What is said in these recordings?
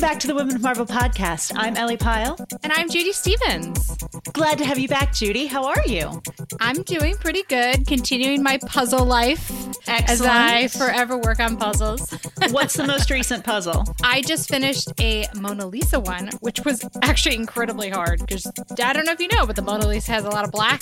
Welcome back to the Women of Marvel podcast. I'm Ellie Pyle. And I'm Judy Stevens. Glad to have you back, Judy. How are you? I'm doing pretty good, continuing my puzzle life Excellent. as I forever work on puzzles. What's the most recent puzzle? I just finished a Mona Lisa one, which was actually incredibly hard because I don't know if you know, but the Mona Lisa has a lot of black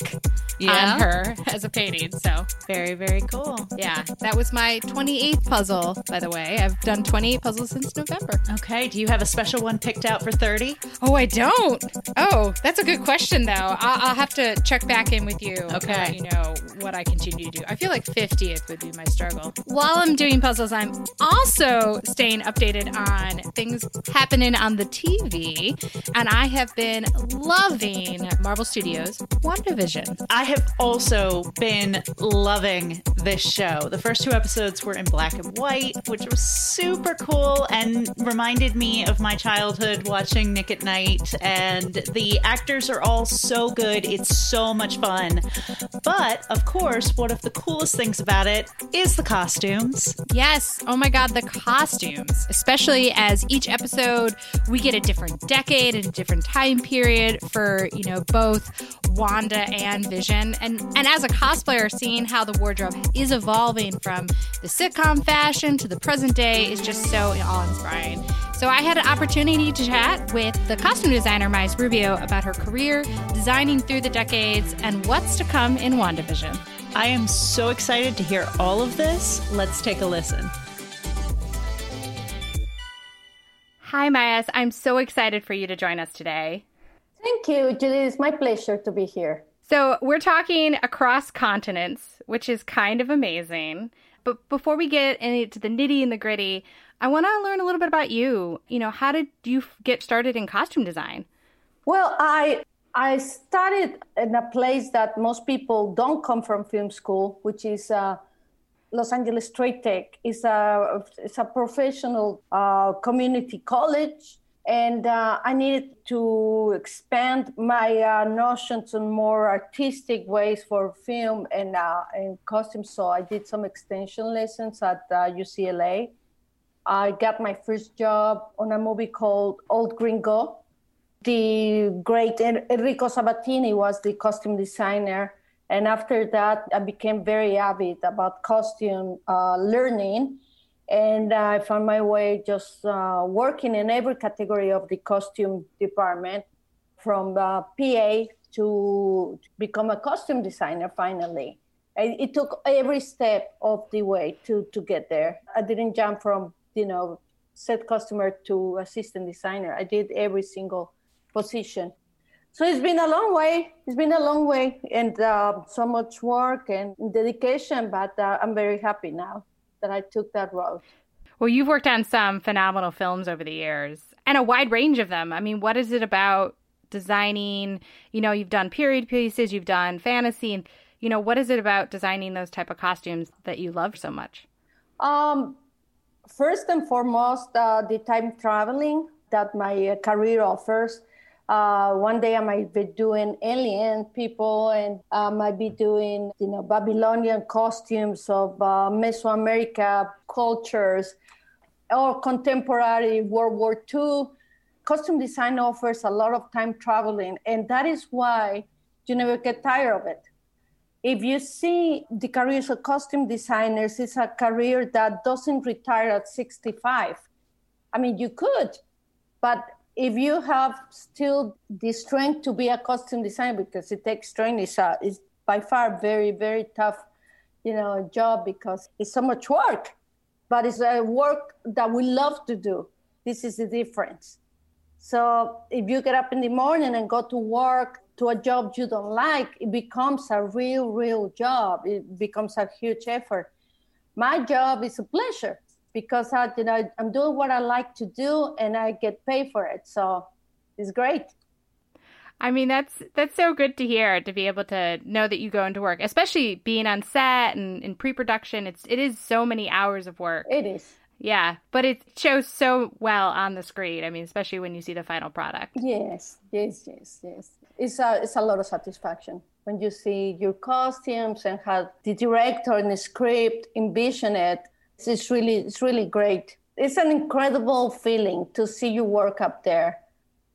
Yeah. on her as a painting. So, Very, very cool. yeah, that was my 28th puzzle, by the way. I've done 28 puzzles since November. Okay. Do you have a special one picked out for 30? Oh, I don't. Oh, that's a good question, though. I'll, I'll have to check back in with you. and Okay. let You know what I continue to do. I feel like 50th would be my struggle. While I'm doing puzzles, I'm also staying updated on things happening on the TV, and I have been loving Marvel Studios WandaVision. I have also been loving this show. The first two episodes were in black and white, which was super cool and reminded me of my childhood watching Nick at Night. And the actors are all so good. It's so much fun. But of course, one of the coolest things about it is the costumes. Yes. Oh my God, the costumes, especially as each episode we get a different decade and a different time period for, you know, both Wanda and Vision. And and as a cosplayer, seeing how the wardrobe is evolving from the sitcom fashion to the present day is just so awe-inspiring. So I had an opportunity to chat with the costume designer Mayes Rubeo about her career, designing through the decades, and what's to come in WandaVision. I am so excited to hear all of this. Let's take a listen. Hi, Mayes. I'm so excited for you to join us today. Thank you, Judy. It's my pleasure to be here. So, we're talking across continents, which is kind of amazing. But before we get into the nitty and the gritty, I want to learn a little bit about you. You know, how did you get started in costume design? Well, I I started in a place that most people don't come from film school, which is uh, Los Angeles Trade Tech. It's a it's a professional uh, community college, and uh, I needed to expand my uh, notions on more artistic ways for film and uh, and costume. So I did some extension lessons at uh, UCLA. I got my first job on a movie called Old Gringo. The great Enrico Sabbatini was the costume designer. And after that, I became very avid about costume uh, learning. And I found my way just uh, working in every category of the costume department, from uh, PA to become a costume designer finally. It it took every step of the way to, to get there. I didn't jump from, you know, set costumer to assistant designer. I did every single position. So it's been a long way. It's been a long way and uh, so much work and dedication, but uh, I'm very happy now that I took that road. Well, you've worked on some phenomenal films over the years and a wide range of them. I mean, what is it about designing? You know, you've done period pieces, you've done fantasy, and you know, what is it about designing those type of costumes that you love so much? Um, first and foremost, uh, the time traveling that my uh, career offers. Uh, one day I might be doing alien people, and I might be doing, you know, Babylonian costumes of uh, Mesoamerica cultures, or contemporary World War II. Costume design offers a lot of time traveling, and that is why you never get tired of it if you see the careers of costume designers, it's a career that doesn't retire at 65. I mean, you could, but if you have still the strength to be a costume designer, because it takes strength, it's, a, it's by far very, very tough, you know, job because it's so much work, but it's a work that we love to do. This is the difference. So if you get up in the morning and go to work to a job you don't like, it becomes a real, real job. It becomes a huge effort. My job is a pleasure because I, you know, I'm doing what I like to do and I get paid for it. So it's great. I mean, that's that's so good to hear to be able to know that you go into work, especially being on set and in pre-production. It's it is so many hours of work. It is. Yeah, but it shows so well on the screen. I mean, especially when you see the final product. Yes, yes, yes, yes. It's a, it's a lot of satisfaction when you see your costumes and how the director and the script envision it. It's really, it's really great. it's an incredible feeling to see your work up there,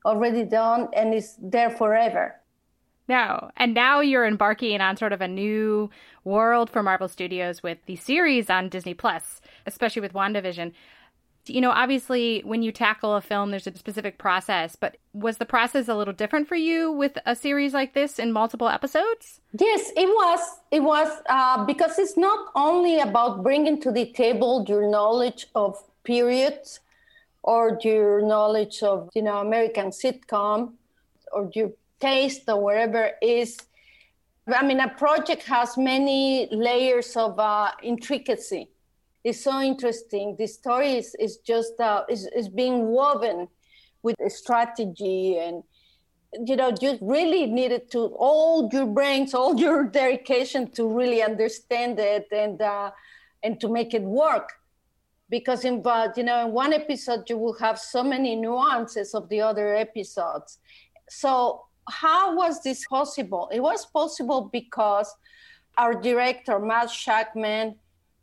already done, and it's there forever. No. And now you're embarking on sort of a new world for Marvel Studios with the series on Disney Plus, especially with WandaVision. You know, obviously, when you tackle a film, there's a specific process, but was the process a little different for you with a series like this in multiple episodes? Yes, it was. It was uh, because it's not only about bringing to the table your knowledge of periods or your knowledge of, you know, American sitcom or your taste or whatever is i mean a project has many layers of uh, intricacy it's so interesting. The story is, is just uh, is, is being woven with strategy and you know you really needed to all your brains all your dedication to really understand it and uh, and to make it work. Because in but you know in one episode you will have so many nuances of the other episodes. So how was this possible? It was possible because our director, Matt Shakman,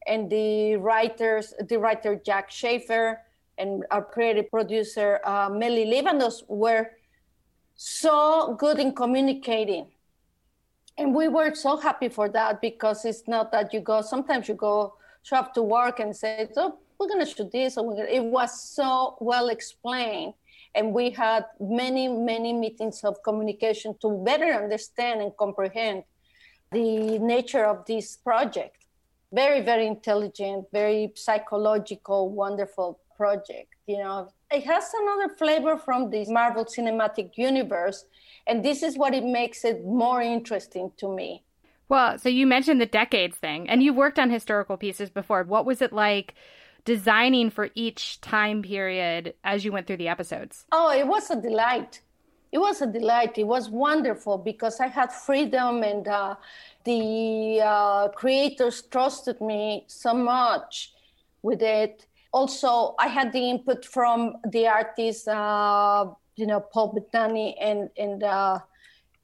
and the writers, the writer Jac Schaeffer, and our creative producer, uh, Mary Livanos, were so good in communicating. And we were so happy for that because it's not that you go, sometimes you go show up to work and say, so we're going to shoot this. Or it was so well explained and we had many, many meetings of communication to better understand and comprehend the nature of this project. Very, very intelligent, very psychological, wonderful project. You know, it has another flavor from the Marvel Cinematic Universe, and this is what it makes it more interesting to me. Well, so you mentioned the decades thing, and you've worked on historical pieces before. What was it like designing for each time period as you went through the episodes? Oh, it was a delight. It was a delight. It was wonderful because I had freedom and uh, the uh, creators trusted me so much with it. Also, I had the input from the artists, uh, you know, Paul Bettany and and uh,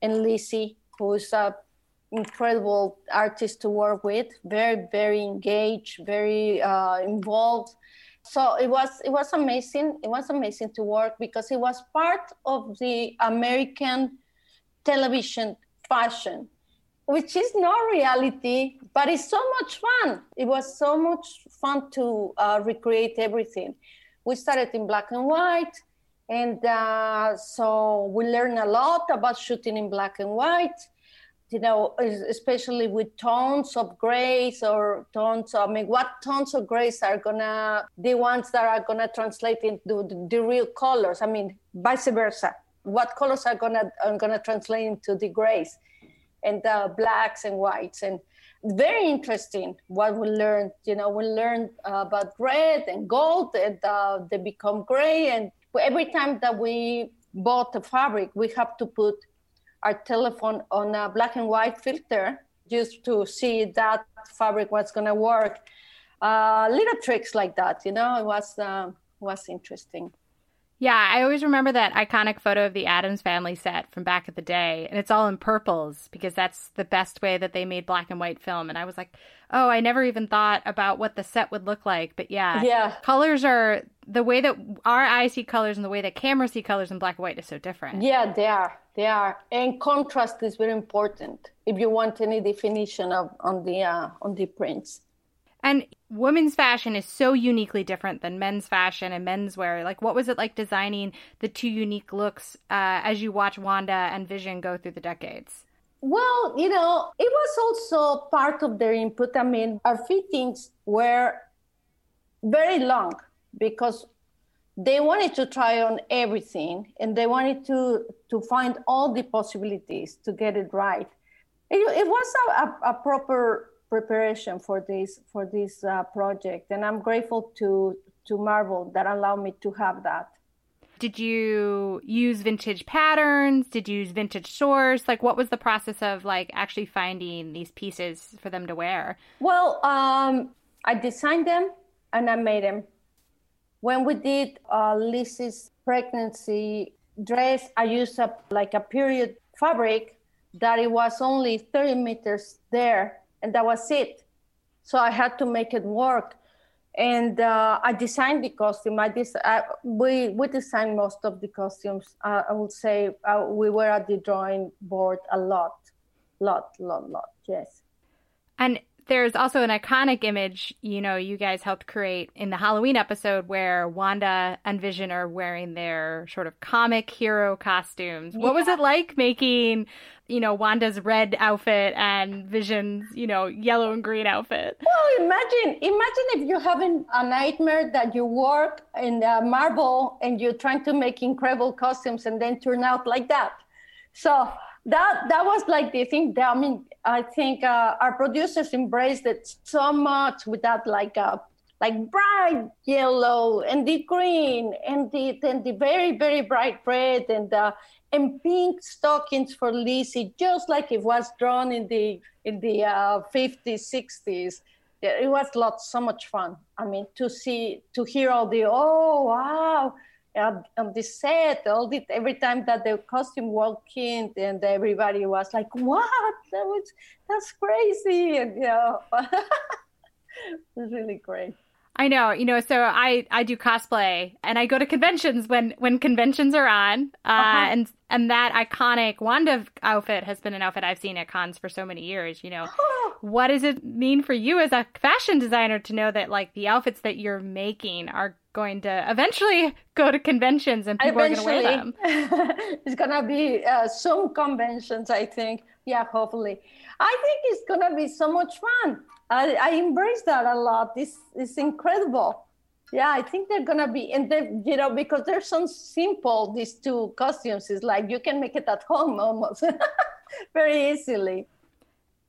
and Lizzie, who's an incredible artist to work with, very, very engaged, very uh, involved. So it was it was amazing. It was amazing to work because it was part of the American television fashion, which is not reality, but it's so much fun. It was so much fun to uh, recreate everything. We started in black and white, and uh, so we learned a lot about shooting in black and white you know, especially with tones of grays or tones. I mean, what tones of grays are gonna the ones that are gonna translate into the, the real colors? I mean, vice versa. What colors are gonna are gonna translate into the grays and the blacks and whites and very interesting what we learned. You know, we learned about red and gold, and uh, they become gray. And every time that we bought the fabric, we have to put our telephone on a black and white filter just to see that fabric was going to work. Uh, little tricks like that, you know, it was uh, was interesting. Yeah, I always remember that iconic photo of the Addams family set from back in the day, and it's all in purples because that's the best way that they made black and white film. And I was like, oh, I never even thought about what the set would look like. But yeah, yeah, colors are the way that our eyes see colors and the way that cameras see colors in black and white is so different. Yeah, they are. They are, and contrast is very important if you want any definition of on the uh, on the prints. And women's fashion is so uniquely different than men's fashion and menswear. Like, what was it like designing the two unique looks uh, as you watch Wanda and Vision go through the decades? Well, you know, it was also part of their input. I mean, our fittings were very long because they wanted to try on everything and they wanted to to find all the possibilities to get it right. It, it was a, a, a proper preparation for this for this uh, project, and I'm grateful to to Marvel that allowed me to have that. Did you use vintage patterns? Did you use vintage source? Like, what was the process of like actually finding these pieces for them to wear? Well, um, I designed them and I made them. When we did uh, Lizzie's pregnancy dress, I used a like a period fabric that it was only 30 meters there and that was it. So I had to make it work. and uh, I designed the costume. I des- I, we we designed most of the costumes. Uh, I would say uh, we were at the drawing board a lot, lot, lot, lot. Yes. And there's also an iconic image, you know, you guys helped create in the Halloween episode where Wanda and Vision are wearing their sort of comic hero costumes. Yeah. What was it like making, you know, Wanda's red outfit and Vision's, you know, yellow and green outfit? Well, imagine, imagine if you're having a nightmare that you work in Marvel and you're trying to make incredible costumes and then turn out like that. So that that was like the thing that, i mean i think uh, our producers embraced it so much with that like uh, like bright yellow and the green and the then the very very bright red and uh, and pink stockings for Lizzie, just like it was drawn in the in the uh, 50s 60s it was lots so much fun i mean to see to hear all the oh wow on the set, all the, every time that the costume walked in, and everybody was like, "What? That was that's crazy!" And you know, it was really great. I know, you know. So I I do cosplay, and I go to conventions when when conventions are on, uh, uh-huh. and and that iconic Wanda outfit has been an outfit I've seen at cons for so many years. You know, what does it mean for you as a fashion designer to know that like the outfits that you're making are going to eventually go to conventions and people eventually. are going to wear them. it's going to be uh, some conventions, I think. Yeah, hopefully. I think it's going to be so much fun. I, I embrace that a lot. This is incredible. Yeah, I think they're gonna be, and they, you know, because they're so simple. These two costumes is like you can make it at home almost very easily.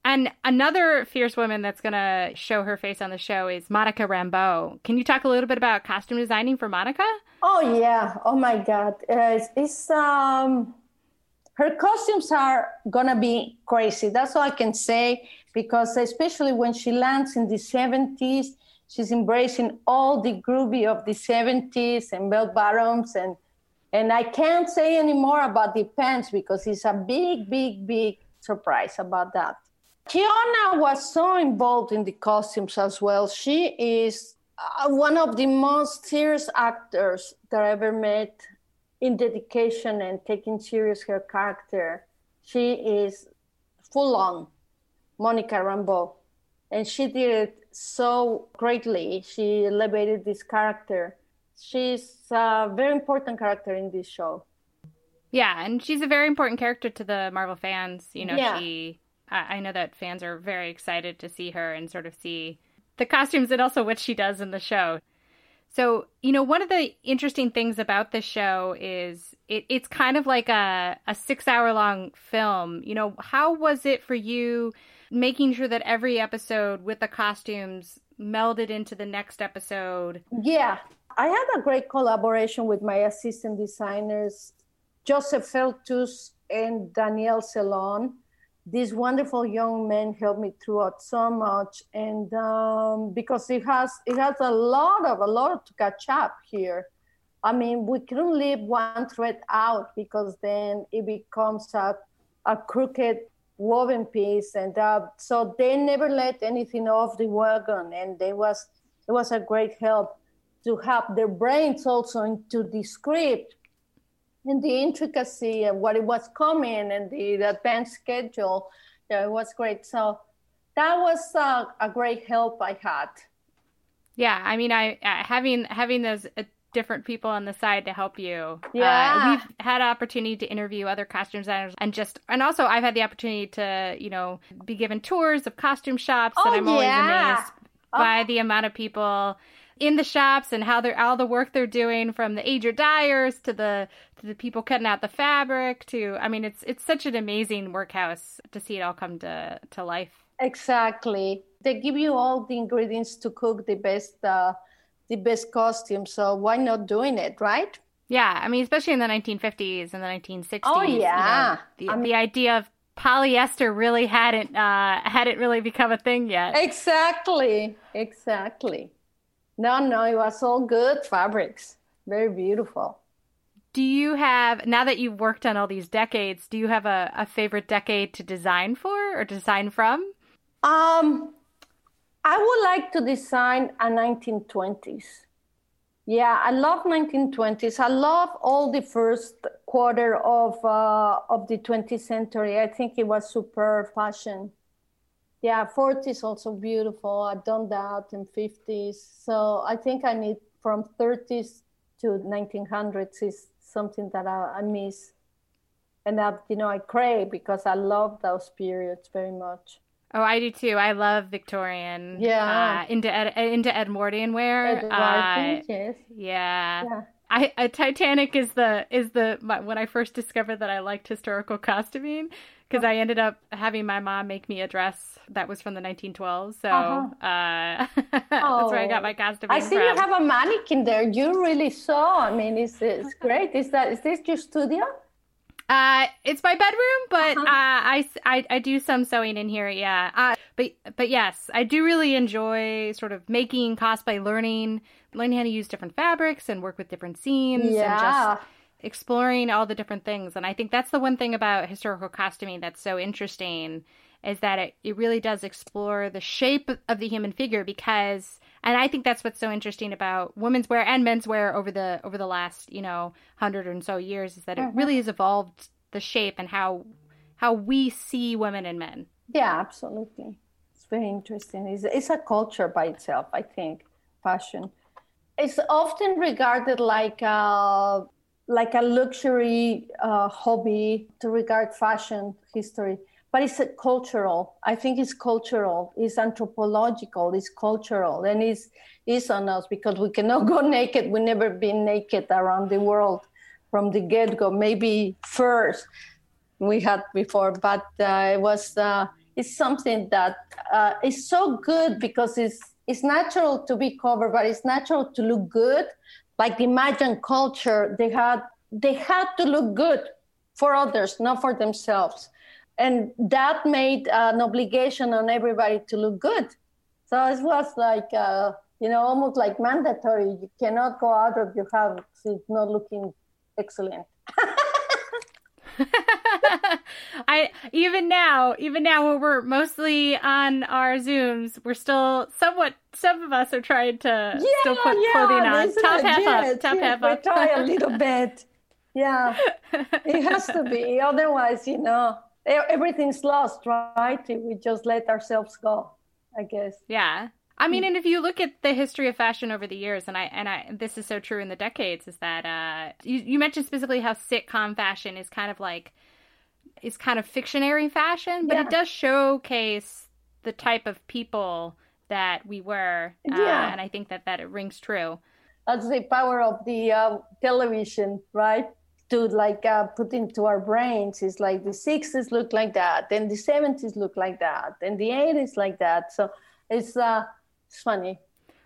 And another fierce woman that's going to show her face on the show is Monica Rambeau. Can you talk a little bit about costume designing for Monica? Oh yeah! Oh my God! It's, it's um, her costumes are gonna be crazy. That's all I can say because especially when she lands in the seventies, she's embracing all the groovy of the seventies and bell bottoms and and I can't say any more about the pants because it's a big, big, big surprise about that. Teyonah was so involved in the costumes as well. She is uh, one of the most serious actors that I ever met in dedication and taking serious her character. She is full on Monica Rambeau. And she did it so greatly. She elevated this character. She's a very important character in this show. Yeah, and she's a very important character to the Marvel fans. You know, yeah. she I know that fans are very excited to see her and sort of see the costumes and also what she does in the show. So, you know, one of the interesting things about the show is it, it's kind of like a, a six hour long film. You know, how was it for you making sure that every episode with the costumes melded into the next episode? Yeah, I had a great collaboration with my assistant designers, Joseph Feltus and Danielle Celon these wonderful young men helped me throughout so much. And um, because it has it has a lot of a lot to catch up here. I mean we couldn't leave one thread out because then it becomes a, a crooked woven piece. And uh, so they never let anything off the wagon. And it was it was a great help to have their brains also into the script and the intricacy of what it was coming and the, the advanced schedule. Yeah, it was great. So that was uh, a great help I had. Yeah, I mean, I uh, having having those uh, different people on the side to help you. Uh, yeah, we've had opportunity to interview other costume designers, and just and also I've had the opportunity to you know be given tours of costume shops, oh, and I'm yeah. always amazed oh. by the amount of people in the shops and how they're all the work they're doing from the ager dyers to the to the people cutting out the fabric to I mean it's it's such an amazing workhouse to see it all come to to life. Exactly. They give you all the ingredients to cook the best uh, the best costume. So why not doing it, right? Yeah, I mean, especially in the 1950s and the 1960s. Oh yeah, you know, the, I mean, the idea of polyester really hadn't uh, hadn't really become a thing yet. Exactly, exactly. No, no, it was all good fabrics. Very beautiful. Do you have, now that you've worked on all these decades, do you have a, a favorite decade to design for or design from? Um, I would like to design a 1920s. Yeah, I love 1920s. I love all the first quarter of uh, of the 20th century. I think it was super fashion. Yeah, 40s also beautiful. I've done that in 50s. So I think I need from 30s to 1900s is something that I, I miss and that you know I crave because I love those periods very much. Oh, I do too. I love Victorian. Yeah. Uh, into Ed, into Edwardian wear. Uh, yes. Yeah. yeah. I, Titanic is the is the my, when I first discovered that I liked historical costuming because I ended up having my mom make me a dress that was from the 1912s. So uh-huh. uh, that's where I got my costume. I see from. you have a mannequin there. You really saw. I mean, it's, it's great. Is that is this your studio? Uh, it's my bedroom, but uh-huh. uh, I, I I do some sewing in here. Yeah. Uh, but but yes, I do really enjoy sort of making cosplay, learning learning how to use different fabrics and work with different seams yeah. and just exploring all the different things. And I think that's the one thing about historical costuming that's so interesting is that it, it really does explore the shape of the human figure because and I think that's what's so interesting about women's wear and men's wear over the over the last, you know, hundred and so years is that mm-hmm. it really has evolved the shape and how how we see women and men. Yeah, absolutely. It's very interesting. It's, it's a culture by itself, I think, fashion. It's often regarded like a, like a luxury uh, hobby to regard fashion history but it's cultural. I think it's cultural. It's anthropological. It's cultural, and it's it's on us because we cannot go naked. We never been naked around the world from the get go. Maybe first we had before, but uh, it was uh, it's something that uh, is so good because it's it's natural to be covered, but it's natural to look good. Like the Mayan culture, they had they had to look good for others, not for themselves and that made an obligation on everybody to look good. So it was like, uh, you know, almost like mandatory. You cannot go out of your house not looking excellent. I even now, even now when we're mostly on our Zooms, we're still somewhat. Some of us are trying to yeah, still put yeah, clothing on. Top half yes, up. Top yes, half up. Try a little bit. Yeah, it has to be. Otherwise, you know, everything's lost, right? We just let ourselves go, I guess. Yeah. I mean, and if you look at the history of fashion over the years, and I and I this is so true in the decades, is that uh, you, you mentioned specifically how sitcom fashion is kind of like is kind of fictionary fashion, but yeah. it does showcase the type of people that we were, uh, yeah. and I think that that it rings true. That's the power of the uh, television, right? to like uh, put into our brains is like the 60s look like that and the 70s look like that and the 80s like that so it's uh it's funny.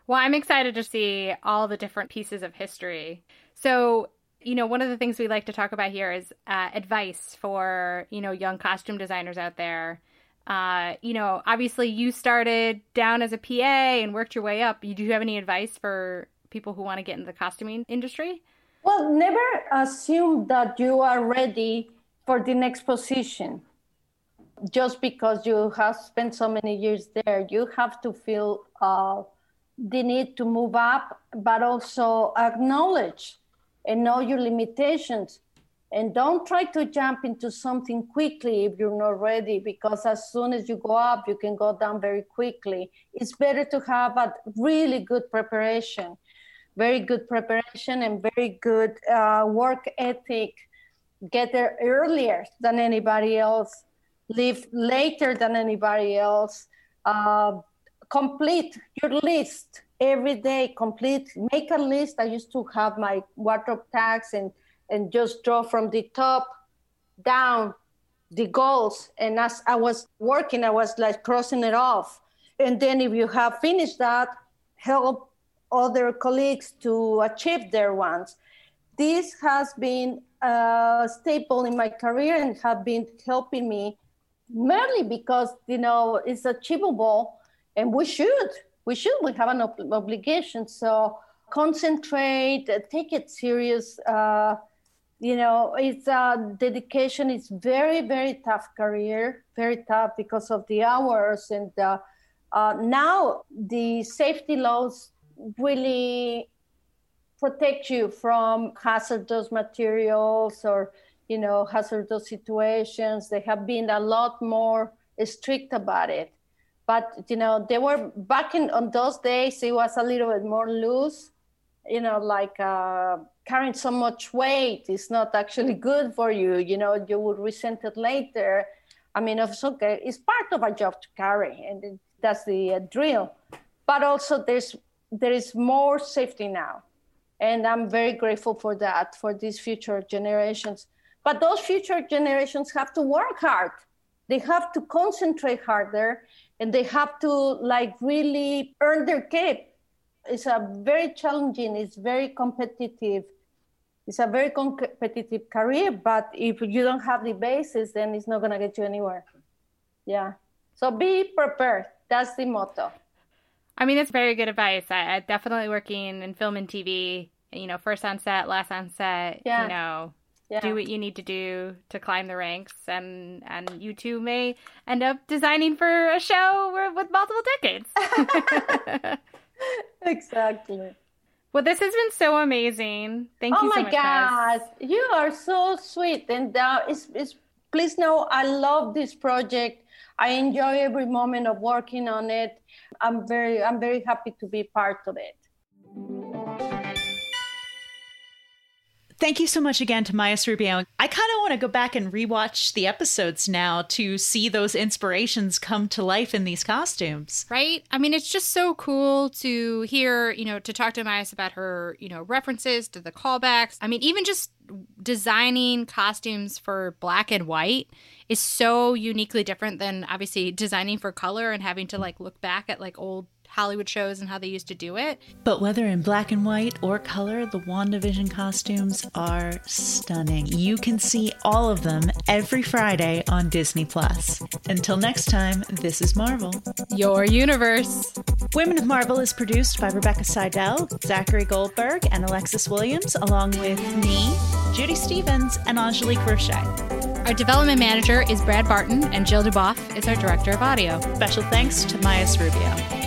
Well i'm excited to see all the different pieces of history. So you know one of the things we like to talk about here is uh, advice for you know young costume designers out there. Uh, you know obviously you started down as a pa and worked your way up. You do you have any advice for people who want to get into the costuming industry? Well, never assume that you are ready for the next position just because you have spent so many years there. You have to feel uh, the need to move up, but also acknowledge and know your limitations. And don't try to jump into something quickly if you're not ready, because as soon as you go up, you can go down very quickly. It's better to have a really good preparation very good preparation and very good uh, work ethic. Get there earlier than anybody else, leave later than anybody else. Uh, complete your list every day. Complete, make a list. I used to have my wardrobe tags and and just draw from the top down the goals. And as I was working, I was like crossing it off. And then if you have finished that, help other colleagues to achieve their ones. This has been a staple in my career and have been helping me merely because you know it's achievable and we should we should we have an ob- obligation. So concentrate take it serious uh, you know it's a dedication it's very very tough career very tough because of the hours and uh, Uh, now the safety laws really protect you from hazardous materials or you know hazardous situations. They have been a lot more strict about it. But you know they were back in on those days. It was a little bit more loose. You know, like uh, carrying so much weight is not actually good for you. You know, you would resent it later. I mean, it's okay. It's part of a job to carry, and that's the uh, drill. But also, there's there is more safety now, and I'm very grateful for that for these future generations. But those future generations have to work hard. They have to concentrate harder, and they have to like really earn their keep. It's a very challenging. It's very competitive. It's a very competitive career, but if you don't have the basis, then it's not going to get you anywhere. Yeah. So be prepared. That's the motto. I mean, it's very good advice. I, I definitely working in film and TV. You know, first on set, last on set. Yeah. You know, yeah. do what you need to do to climb the ranks, and and you too may end up designing for a show with multiple decades. exactly. Well, this has been so amazing. Thank oh you so much. Oh my gosh, you are so sweet, and uh, it's, it's, please know I love this project. I enjoy every moment of working on it. I'm very I'm very happy to be part of it. Thank you so much again to Mayes Rubeo. I kind of want to go back and rewatch the episodes now to see those inspirations come to life in these costumes. Right? I mean, it's just so cool to hear, you know, to talk to Mayes about her, you know, references to the callbacks. I mean, even just designing costumes for black and white is so uniquely different than obviously designing for color and having to like look back at like old Hollywood shows and how they used to do it. But whether in black and white or color, the WandaVision costumes are stunning. You can see all of them every Friday on Disney Plus. Until next time, this is Marvel. Your universe. Women of Marvel is produced by Rebecca Seidel, Zachary Goldberg, and Alexis Williams, along with me, Judy Stevens, and Angelique Roche. Our development manager is Brad Barton, and Jill DuBoff is our director of audio. Special thanks to Mayes Rubeo.